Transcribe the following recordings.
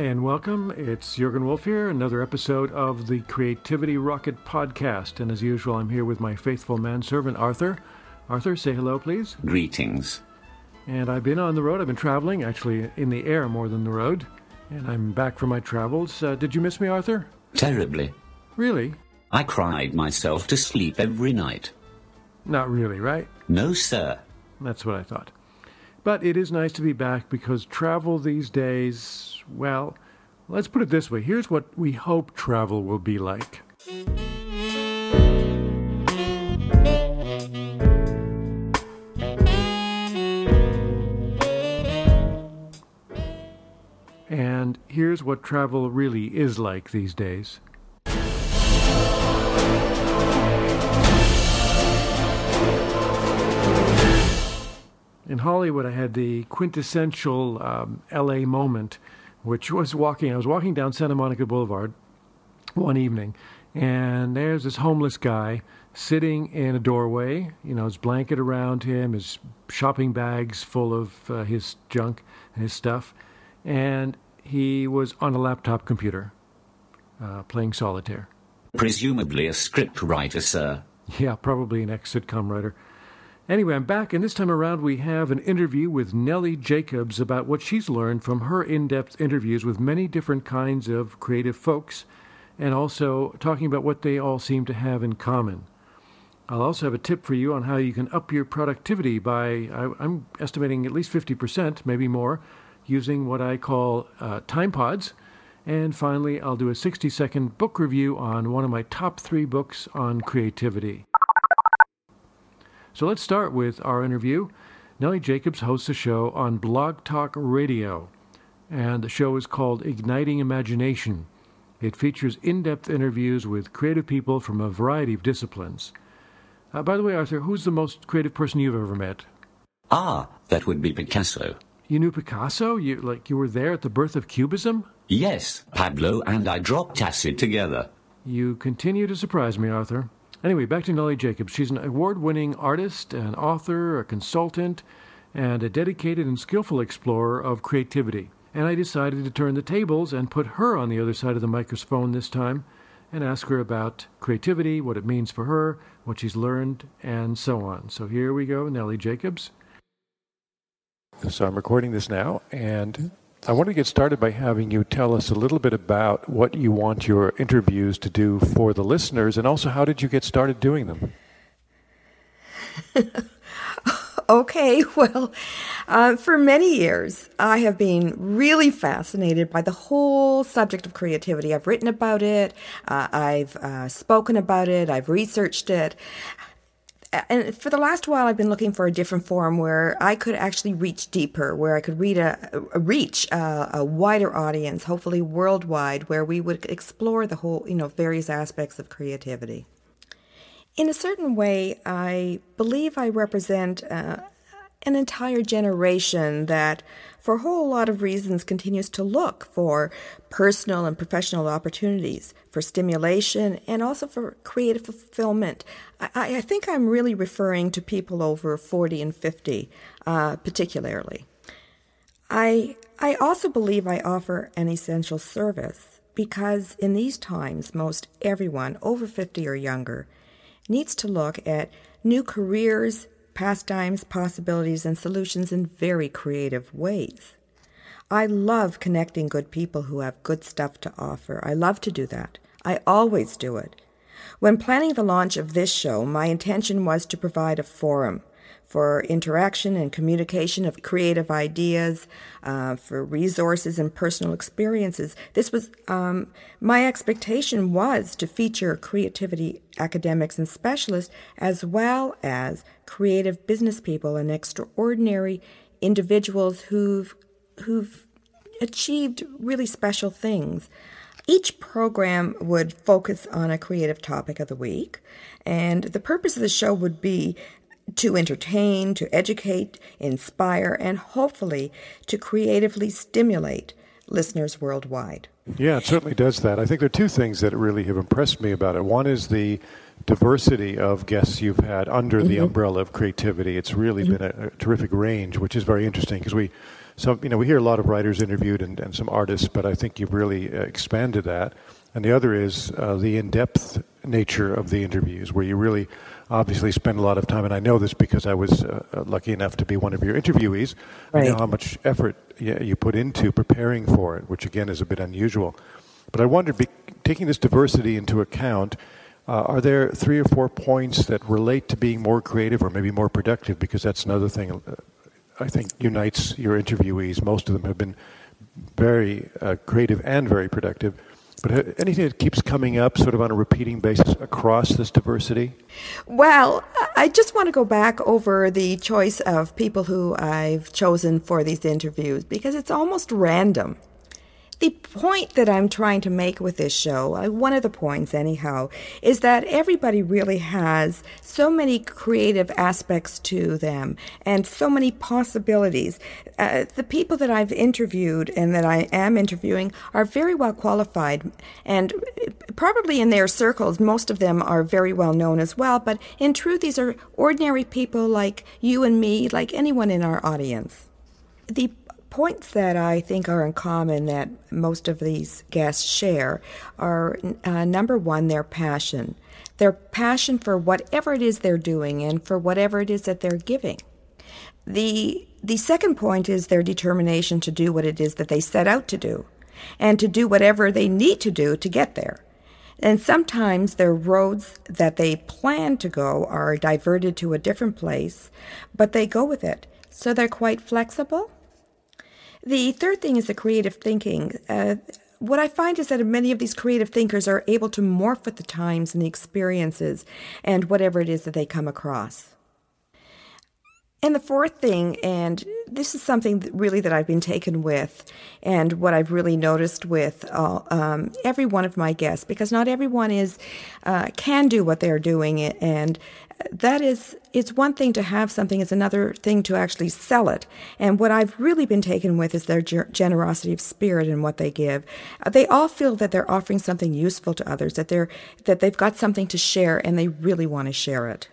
Hi, and welcome. It's Jurgen Wolff here, another episode of the Creativity Rocket podcast. And as usual, I'm here with my faithful manservant, Arthur. Arthur, say hello, please. Greetings. And I've been on the road. I've been traveling, actually in the air more than the road. And I'm back from my travels. Uh, did you miss me, Arthur? Terribly. Really? I cried myself to sleep every night. Not really, right? No, sir. That's what I thought. But it is nice to be back because travel these days, well, let's put it this way. Here's what we hope travel will be like. And here's what travel really is like these days. In Hollywood, I had the quintessential um, LA moment, which was walking. I was walking down Santa Monica Boulevard one evening, and there's this homeless guy sitting in a doorway, you know, his blanket around him, his shopping bags full of uh, his junk and his stuff, and he was on a laptop computer uh, playing solitaire. Presumably a script writer, sir. Yeah, probably an ex sitcom writer. Anyway, I'm back, and this time around we have an interview with Nellie Jacobs about what she's learned from her in depth interviews with many different kinds of creative folks, and also talking about what they all seem to have in common. I'll also have a tip for you on how you can up your productivity by, I, am estimating at least 50%, maybe more, using what I call uh, time pods. And finally, I'll do a 60 second book review on one of my top three books on creativity. So let's start with our interview. Nellie Jacobs hosts a show on Blog Talk Radio, and the show is called Igniting Imagination. It features in depth interviews with creative people from a variety of disciplines. Uh, by the way, Arthur, who's the most creative person you've ever met? Ah, that would be Picasso. You knew Picasso? You like you were there at the birth of Cubism? Yes, Pablo and I dropped acid together. You continue to surprise me, Arthur. Anyway, back to Nellie Jacobs. She's an award winning artist, an author, a consultant, and a dedicated and skillful explorer of creativity. And I decided to turn the tables and put her on the other side of the microphone this time and ask her about creativity, what it means for her, what she's learned, and so on. So here we go, Nellie Jacobs. So I'm recording this now, and I want to get started by having you tell us a little bit about what you want your interviews to do for the listeners, and also how did you get started doing them? okay, well, uh, for many years, I have been really fascinated by the whole subject of creativity. I've written about it, uh, I've uh, spoken about it, I've researched it and for the last while, I've been looking for a different forum where I could actually reach deeper, where I could read a, a reach a, a, wider audience, hopefully worldwide, where we would explore the whole, you know, various aspects of creativity. In a certain way, I believe I represent uh, an entire generation that, for a whole lot of reasons, continues to look for personal and professional opportunities, for stimulation, and also for creative fulfillment. I, I think I'm really referring to people over 40 and 50, uh, particularly. I, I also believe I offer an essential service because in these times, most everyone over 50 or younger needs to look at new careers, pastimes, possibilities, and solutions in very creative ways. I love connecting good people who have good stuff to offer. I love to do that. I always do it. When planning the launch of this show, my intention was to provide a forum for interaction and communication of creative ideas, uh, for resources and personal experiences. This was um, my expectation was to feature creativity academics and specialists, as well as creative business people and extraordinary individuals who've who've achieved really special things. Each program would focus on a creative topic of the week, and the purpose of the show would be to entertain, to educate, inspire, and hopefully to creatively stimulate listeners worldwide. Yeah, it certainly does that. I think there are two things that really have impressed me about it. One is the diversity of guests you've had under mm-hmm. the umbrella of creativity. It's really mm-hmm. been a, a, terrific range, which is very interesting because we So, you know, we hear a lot of writers interviewed and, and some artists, but I think you've really uh, expanded that. And the other is uh, the in depth nature of the interviews, where you really obviously spend a lot of time. And I know this because I was uh, uh lucky enough to be one of your interviewees. Right. I know how much effort you put into preparing for it, which again is a bit unusual. But I wondered, be, taking this diversity into account, uh, are there three or four points that relate to being more creative or maybe more productive? Because that's another thing uh, I think unites your interviewees. Most of them have been very uh, creative and very productive. But anything that keeps coming up sort of on a repeating basis across this diversity? Well, I just want to go back over the choice of people who I've chosen for these interviews because it's almost random the point that I'm trying to make with this show, uh, one of the points anyhow, is that everybody really has so many creative aspects to them and so many possibilities. Uh, the people that I've interviewed and that I am interviewing are very well qualified and probably in their circles, most of them are very well known as well. But in truth, these are ordinary people like you and me, like anyone in our audience. The points that I think are in common that most of these guests share are uh, number one, their passion. Their passion for whatever it is they're doing and for whatever it is that they're giving. The, the second point is their determination to do what it is that they set out to do and to do whatever they need to do to get there. And sometimes their roads that they plan to go are diverted to a different place, but they go with it. So they're quite flexible the third thing is the creative thinking. Uh, what I find is that many of these creative thinkers are able to morph with the times and the experiences and whatever it is that they come across. And the fourth thing, and this is something that really that I've been taken with, and what I've really noticed with uh, um, every one of my guests, because not everyone is uh, can do what they're doing, and that is it's one thing to have something it's another thing to actually sell it. And what i've really been taken with is their generosity of spirit and what they give. Uh, they all feel that they're offering something useful to others that they're that they've got something to share and they really want to share it.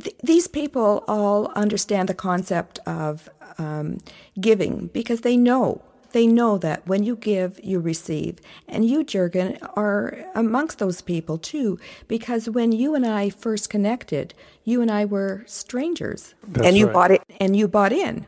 Th- these people all understand the concept of um, giving because they know they know that when you give, you receive. And you, Jurgen, are amongst those people too, because when you and I first connected, you and I were strangers. That's and you right. bought it and you bought in.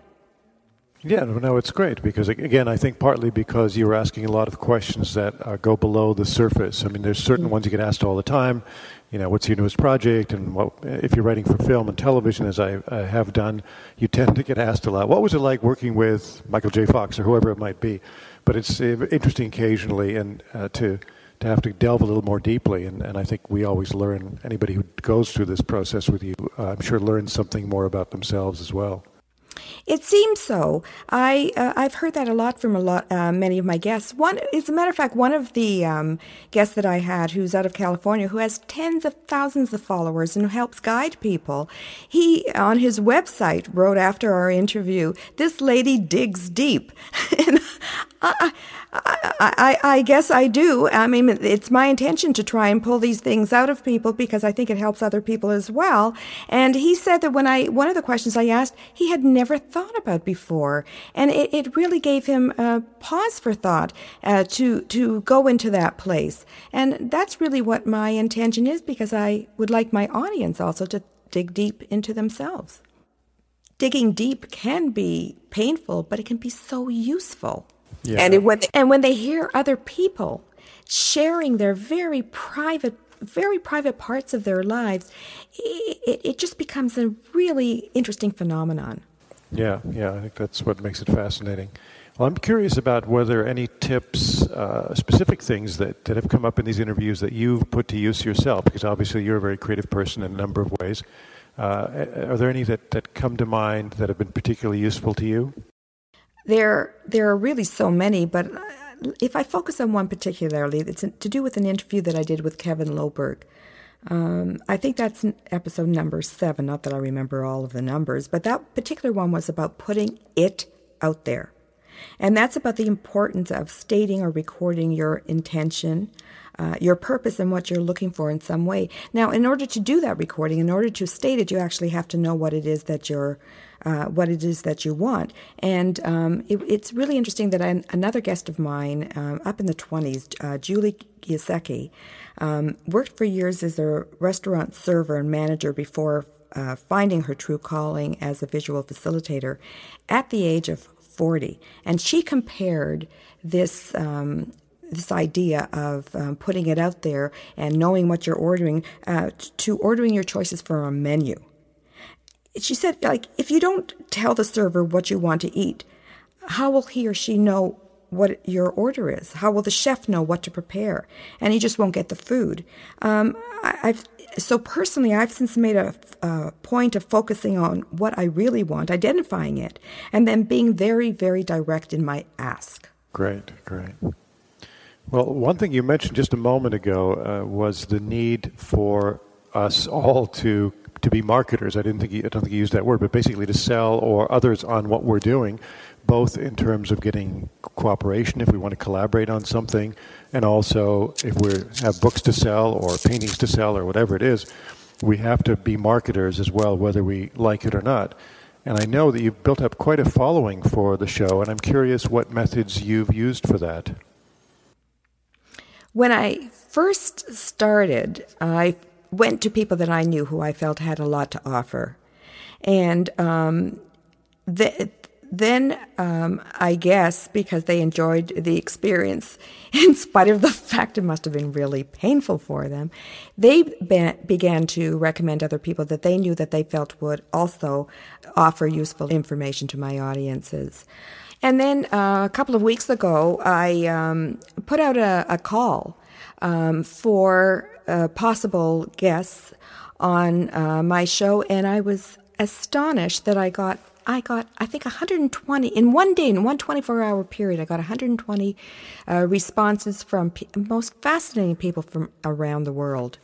Yeah, no, it's great because again, I think partly because you're asking a lot of questions that uh, go below the surface. I mean, there's certain mm-hmm. ones you get asked all the time. You know, what's your newest project? And what, if you're writing for film and television, as I, I have done, you tend to get asked a lot. What was it like working with Michael J. Fox or whoever it might be? But it's uh, interesting occasionally, and uh, to to have to delve a little more deeply. And, and I think we always learn. Anybody who goes through this process with you, uh, I'm sure, learns something more about themselves as well. It seems so. I uh, I've heard that a lot from a lot uh, many of my guests. One, as a matter of fact, one of the um, guests that I had, who's out of California, who has tens of thousands of followers and who helps guide people, he on his website wrote after our interview, "This lady digs deep," and I, I, I, guess I do. I mean, it's my intention to try and pull these things out of people because I think it helps other people as well. And he said that when I, one of the questions I asked, he had never thought about before. And it, it really gave him a pause for thought uh, to, to go into that place. And that's really what my intention is because I would like my audience also to dig deep into themselves. Digging deep can be painful, but it can be so useful. Yeah. And, when, and when they hear other people sharing their very private very private parts of their lives, it, it just becomes a really interesting phenomenon. Yeah, yeah, I think that's what makes it fascinating. Well, I'm curious about whether any tips, uh, specific things that, that have come up in these interviews that you've put to use yourself, because obviously you're a very creative person in a number of ways. Uh, are there any that, that come to mind that have been particularly useful to you? There, there are really so many, but if I focus on one particularly, it's to do with an interview that I did with Kevin Loberg. Um, I think that's episode number seven. Not that I remember all of the numbers, but that particular one was about putting it out there. And that's about the importance of stating or recording your intention, uh, your purpose, and what you're looking for in some way. Now, in order to do that recording, in order to state it, you actually have to know what it is that you're. Uh, what it is that you want. And um, it, it's really interesting that I, another guest of mine, uh, up in the 20s, uh, Julie Giesecke, um, worked for years as a restaurant server and manager before uh, finding her true calling as a visual facilitator at the age of 40. And she compared this. Um, this idea of um, putting it out there and knowing what you're ordering uh, to ordering your choices from a menu. She said, like, if you don't tell the server what you want to eat, how will he or she know what your order is? How will the chef know what to prepare? And he just won't get the food. Um, I, have so personally, I've since made a, a, point of focusing on what I really want, identifying it, and then being very, very direct in my ask. Great, great. Well, one thing you mentioned just a moment ago uh, was the need for us all to to be marketers. I didn't think you, I don't think you used that word, but basically to sell or others on what we're doing, both in terms of getting cooperation if we want to collaborate on something, and also if we have books to sell or paintings to sell or whatever it is, we have to be marketers as well, whether we like it or not. And I know that you've built up quite a following for the show, and I'm curious what methods you've used for that. When I first started, I went to people that I knew who I felt had a lot to offer. And um, the, then um, I guess because they enjoyed the experience, in spite of the fact it must have been really painful for them, they be- began to recommend other people that they knew that they felt would also offer useful information to my audiences. And then uh, a couple of weeks ago, I um, put out a, a call um, for uh, possible guests on uh, my show, and I was astonished that I got I got, I think, 120 in one day, in one 24 hour period. I got 120 uh, responses from p- most fascinating people from around the world.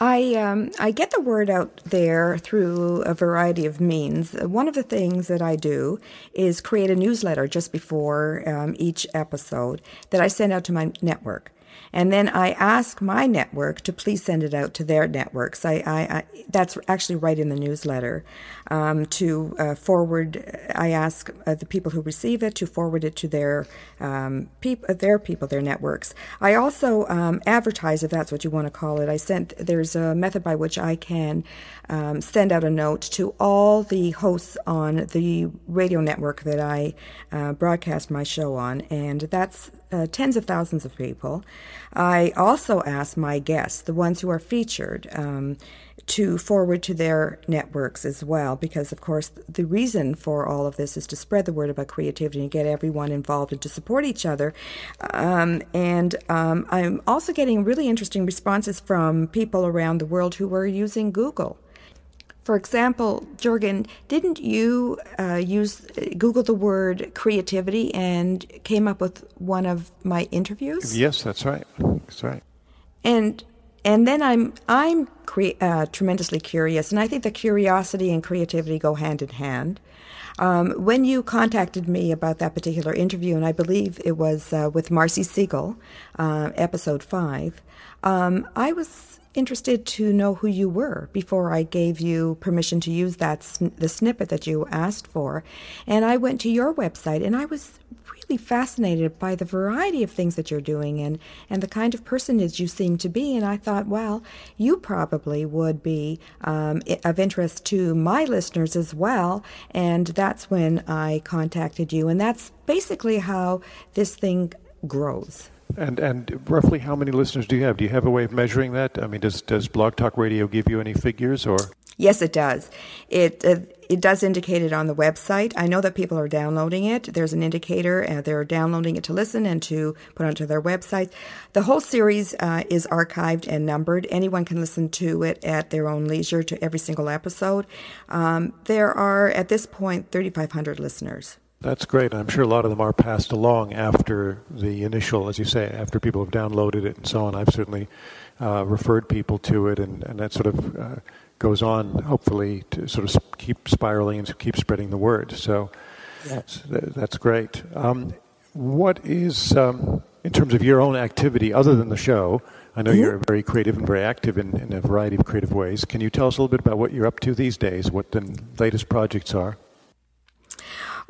I um, I get the word out there through a variety of means. One of the things that I do is create a newsletter just before um, each episode that I send out to my network. And then I ask my network to please send it out to their networks. I, I, I that's actually right in the newsletter. Um, to uh, forward, I ask uh, the people who receive it to forward it to their um, their people, their networks. I also um, advertise, if that's what you want to call it. I sent there's a method by which I can um, send out a note to all the hosts on the radio network that I uh, broadcast my show on, and that's uh, tens of thousands of people. I also ask my guests, the ones who are featured, um, to forward to their networks as well, because of course the reason for all of this is to spread the word about creativity and get everyone involved and to support each other. Um, and um, I'm also getting really interesting responses from people around the world who are using Google. For example, Jurgen, didn't you uh, use Google the word creativity and came up with one of my interviews? Yes, that's right. That's right. And and then I'm I'm cre- uh, tremendously curious, and I think that curiosity and creativity go hand in hand. Um, when you contacted me about that particular interview, and I believe it was uh, with Marcy Siegel, uh, episode five, um, I was interested to know who you were before I gave you permission to use that sn- the snippet that you asked for. And I went to your website and I was really fascinated by the variety of things that you're doing and, and the kind of person personage you seem to be. And I thought, well, you probably would be um, of interest to my listeners as well. And that's when I contacted you. And that's basically how this thing grows. And and roughly how many listeners do you have? Do you have a way of measuring that? I mean, does does Blog Talk Radio give you any figures or? Yes, it does. It uh, it does indicate it on the website. I know that people are downloading it. There's an indicator, and they're downloading it to listen and to put onto their website. The whole series uh, is archived and numbered. Anyone can listen to it at their own leisure to every single episode. Um, there are at this point 3,500 listeners. That's great. I'm sure a lot of them are passed along after the initial, as you say, after people have downloaded it and so on. I've certainly uh, referred people to it, and, and that sort of uh, goes on, hopefully, to sort of keep spiraling and keep spreading the word. So, Yes, that's great. Um, what is, um, in terms of your own activity, other than the show? I know mm-hmm. you're very creative and very active in, in a variety of creative ways. Can you tell us a little bit about what you're up to these days? What the latest projects are?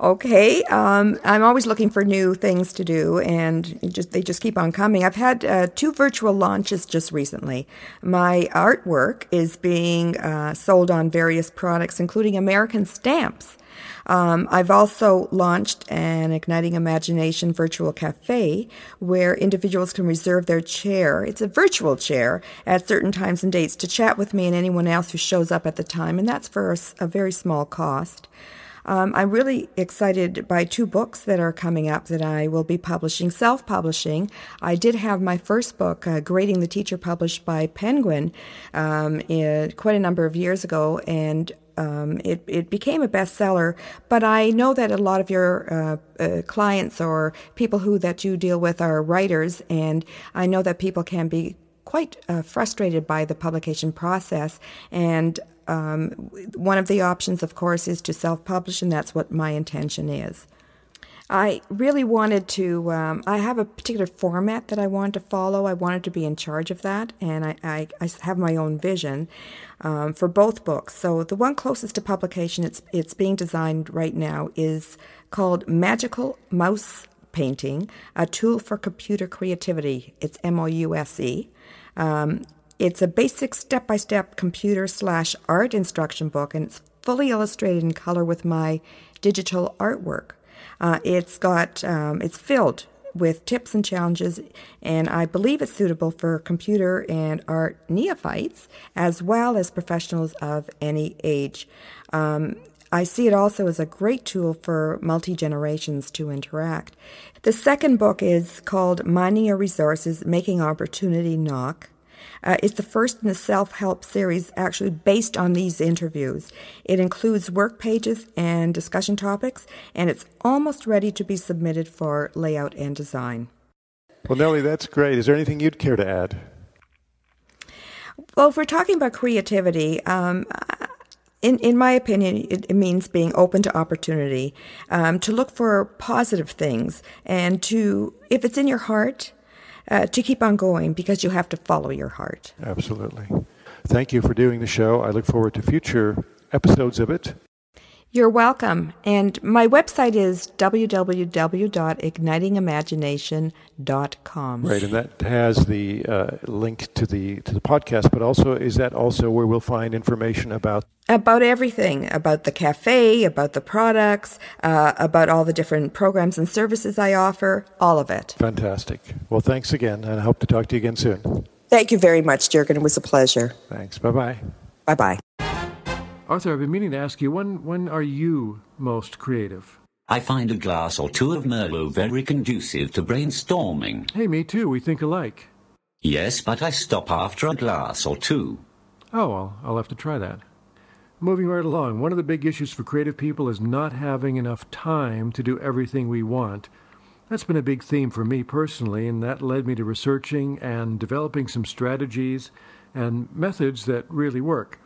Okay, um, I'm always looking for new things to do, and just they just keep on coming. I've had uh, two virtual launches just recently. My artwork is being uh, sold on various products, including American stamps. Um, I've also launched an Igniting Imagination virtual cafe where individuals can reserve their chair. It's a virtual chair at certain times and dates to chat with me and anyone else who shows up at the time, and that's for a, a very small cost. Um, I'm really excited by two books that are coming up that I will be publishing, self publishing. I did have my first book, uh, Grading the Teacher, published by Penguin um, in, quite a number of years ago, and um, it, it became a bestseller, but I know that a lot of your uh, uh, clients or people who that you deal with are writers, and I know that people can be quite uh, frustrated by the publication process. And um, one of the options, of course, is to self publish, and that's what my intention is. I really wanted to, um, I have a particular format that I wanted to follow. I wanted to be in charge of that, and I, I, I have my own vision um, for both books. So the one closest to publication, it's, it's being designed right now, is called Magical Mouse Painting, a tool for computer creativity. It's M O U S E. Um, it's a basic step by step computer slash art instruction book, and it's fully illustrated in color with my digital artwork. Uh, it's got um, it's filled with tips and challenges, and I believe it's suitable for computer and art neophytes as well as professionals of any age. Um, I see it also as a great tool for multi generations to interact. The second book is called Mining Your Resources Making Opportunity Knock. Uh, it's the first in the self help series actually based on these interviews. It includes work pages and discussion topics, and it's almost ready to be submitted for layout and design. Well, Nellie, that's great. Is there anything you'd care to add? Well, if we're talking about creativity, um, in, in my opinion, it, it, means being open to opportunity, um, to look for positive things, and to, if it's in your heart, uh, to keep on going because you have to follow your heart. Absolutely. Thank you for doing the show. I look forward to future episodes of it. You're welcome. And my website is www.ignitingimagination.com. Right, and that has the uh, link to the to the podcast. But also, is that also where we'll find information about about everything about the cafe, about the products, uh, about all the different programs and services I offer, all of it. Fantastic. Well, thanks again, and I hope to talk to you again soon. Thank you very much, Jurgen. It was a pleasure. Thanks. Bye bye. Bye bye. Arthur, I've been meaning to ask you when when are you most creative? I find a glass or two of Merlot very conducive to brainstorming. Hey, me too. We think alike. Yes, but I stop after a glass or two. Oh, well, I'll have to try that. Moving right along, one of the big issues for creative people is not having enough time to do everything we want. That's been a big theme for me personally, and that led me to researching and developing some strategies and methods that really work.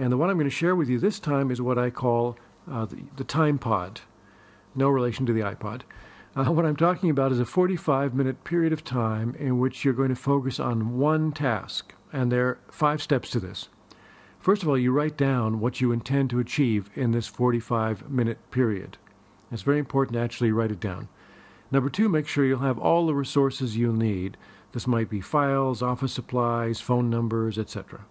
And the one I'm going to share with you this time is what I call uh, the, the time pod. No relation to the iPod. Uh, what I'm talking about is a 45 minute period of time in which you're going to focus on one task. And there are five steps to this. First of all, you write down what you intend to achieve in this 45 minute period. It's very important to actually write it down. Number two, make sure you'll have all the resources you'll need. This might be files, office supplies, phone numbers, etc.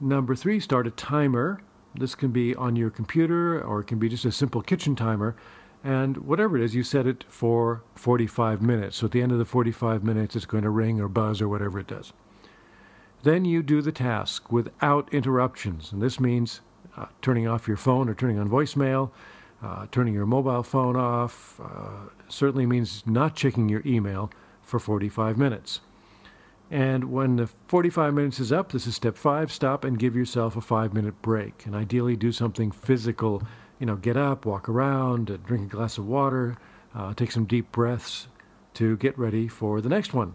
Number three, start a timer. This can be on your computer or it can be just a simple kitchen timer. And whatever it is, you set it for 45 minutes. So at the end of the 45 minutes, it's going to ring or buzz or whatever it does. Then you do the task without interruptions. And this means uh, turning off your phone or turning on voicemail, uh, turning your mobile phone off. Uh, certainly means not checking your email for 45 minutes. And when the 45 minutes is up, this is step five, stop and give yourself a five minute break. And ideally, do something physical. You know, get up, walk around, uh, drink a glass of water, uh, take some deep breaths to get ready for the next one.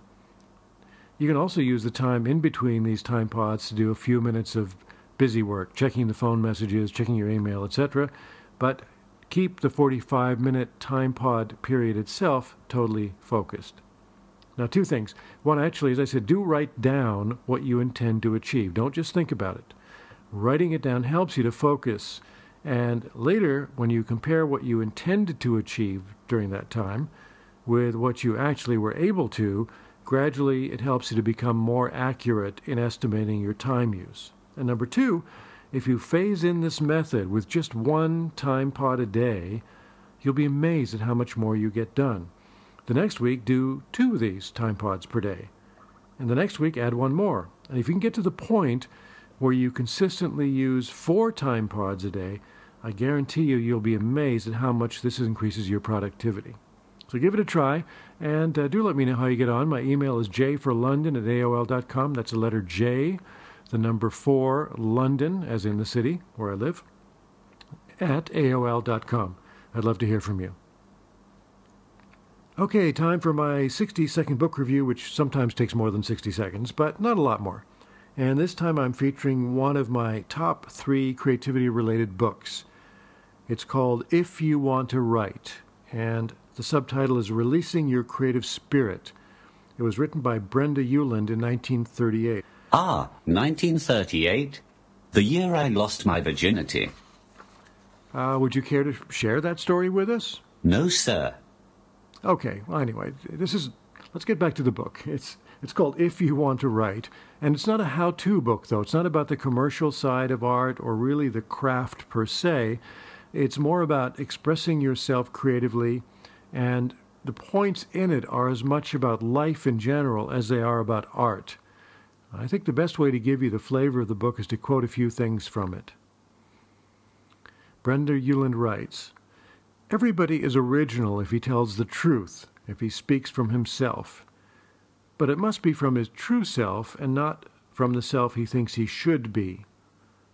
You can also use the time in between these time pods to do a few minutes of busy work, checking the phone messages, checking your email, etc. But keep the 45 minute time pod period itself totally focused. Now, two things. One, actually, as I said, do write down what you intend to achieve. Don't just think about it. Writing it down helps you to focus. And later, when you compare what you intended to achieve during that time with what you actually were able to, gradually it helps you to become more accurate in estimating your time use. And number two, if you phase in this method with just one time pod a day, you'll be amazed at how much more you get done. The next week, do two of these time pods per day. And the next week, add one more. And if you can get to the point where you consistently use four time pods a day, I guarantee you, you'll be amazed at how much this increases your productivity. So give it a try, and uh, do let me know how you get on. My email is jforlondon at aol.com. That's the letter J the number 4 London, as in the city where I live, at AOL.com. I'd love to hear from you. Okay, time for my 60 second book review, which sometimes takes more than 60 seconds, but not a lot more. And this time I'm featuring one of my top three creativity related books. It's called If You Want to Write, and the subtitle is Releasing Your Creative Spirit. It was written by Brenda Ueland in 1938. Ah, 1938. The year I lost my virginity. Uh, would you care to share that story with us? No, sir. Okay, well, anyway, this is. Let's get back to the book. It's it's called If You Want to Write, and it's not a how-to book though. It's not about the commercial side of art or really the craft per se. It's more about expressing yourself creatively, and the points in it are as much about life in general as they are about art. I think the best way to give you the flavor of the book is to quote a few things from it. Brenda Ueland writes Everybody is original if he tells the truth, if he speaks from himself. But it must be from his true self and not from the self he thinks he should be.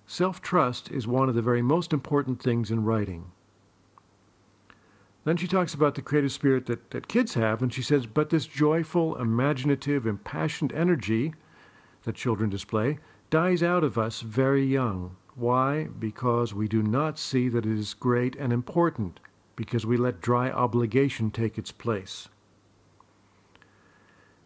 Self trust is one of the very most important things in writing. Then she talks about the creative spirit that, that kids have, and she says, But this joyful, imaginative, impassioned energy that children display dies out of us very young. Why? Because we do not see that it is great and important, because we let dry obligation take its place.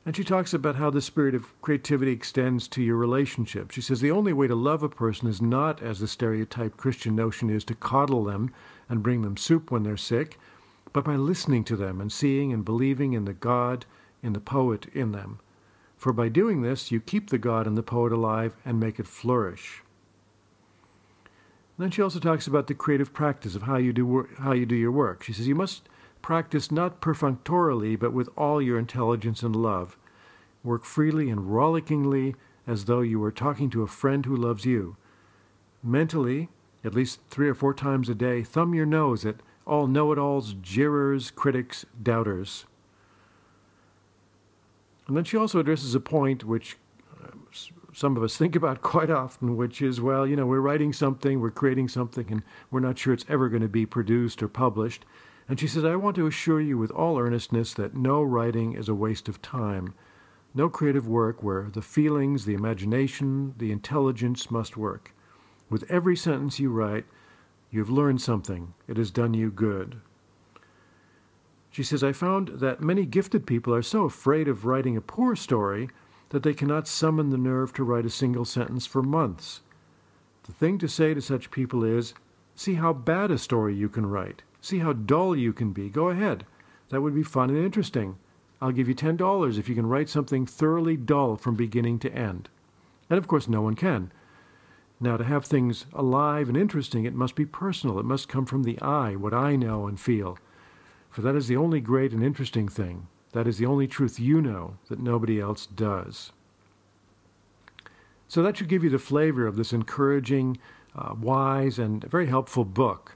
And she talks about how the spirit of creativity extends to your relationship. She says the only way to love a person is not, as the stereotyped Christian notion is, to coddle them and bring them soup when they're sick, but by listening to them and seeing and believing in the God, in the poet in them for by doing this you keep the God and the poet alive and make it flourish. And then she also talks about the creative practice of how you do wor- how you do your work. She says you must practice not perfunctorily, but with all your intelligence and love. Work freely and rollickingly as though you were talking to a friend who loves you. Mentally, at least three or four times a day, thumb your nose at all know it alls, jeerers, critics, doubters. And then she also addresses a point which some of us think about quite often, which is, well, you know, we're writing something, we're creating something, and we're not sure it's ever going to be produced or published. And she says, I want to assure you with all earnestness that no writing is a waste of time. No creative work where the feelings, the imagination, the intelligence must work. With every sentence you write, you've learned something. It has done you good. She says, I found that many gifted people are so afraid of writing a poor story that they cannot summon the nerve to write a single sentence for months. The thing to say to such people is, See how bad a story you can write. See how dull you can be. Go ahead. That would be fun and interesting. I'll give you $10 if you can write something thoroughly dull from beginning to end. And of course, no one can. Now, to have things alive and interesting, it must be personal. It must come from the I, what I know and feel for that is the only great and interesting thing. That is the only truth you know that nobody else does. So that should give you the flavor of this encouraging, uh, wise, and very helpful book.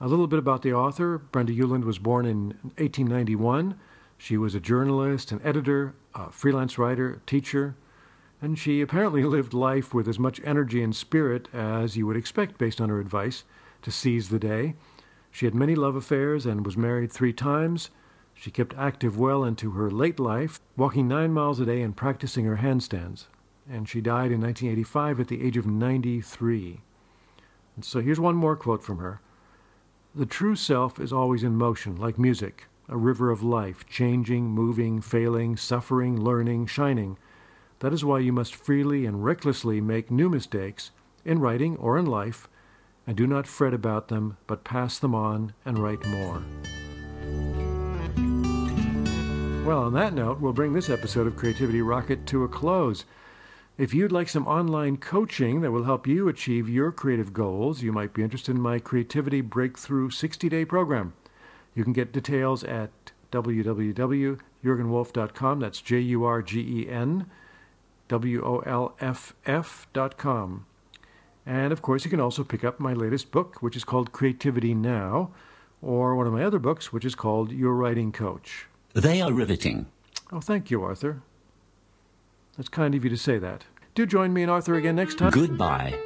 A little bit about the author. Brenda Ueland was born in 1891. She was a journalist, an editor, a freelance writer, teacher, and she apparently lived life with as much energy and spirit as you would expect based on her advice to seize the day. She had many love affairs and was married three times. She kept active well into her late life, walking nine miles a day and practicing her handstands. And she died in 1985 at the age of 93. And so here's one more quote from her The true self is always in motion, like music, a river of life, changing, moving, failing, suffering, learning, shining. That is why you must freely and recklessly make new mistakes, in writing or in life, and do not fret about them, but pass them on and write more. Well, on that note, we'll bring this episode of Creativity Rocket to a close. If you'd like some online coaching that will help you achieve your creative goals, you might be interested in my Creativity Breakthrough 60 day program. You can get details at www.jurgenwolff.com. That's J U R G E N W O L F F.com. And of course, you can also pick up my latest book, which is called Creativity Now, or one of my other books, which is called Your Writing Coach. They are riveting. Oh, thank you, Arthur. That's kind of you to say that. Do join me and Arthur again next time. Goodbye.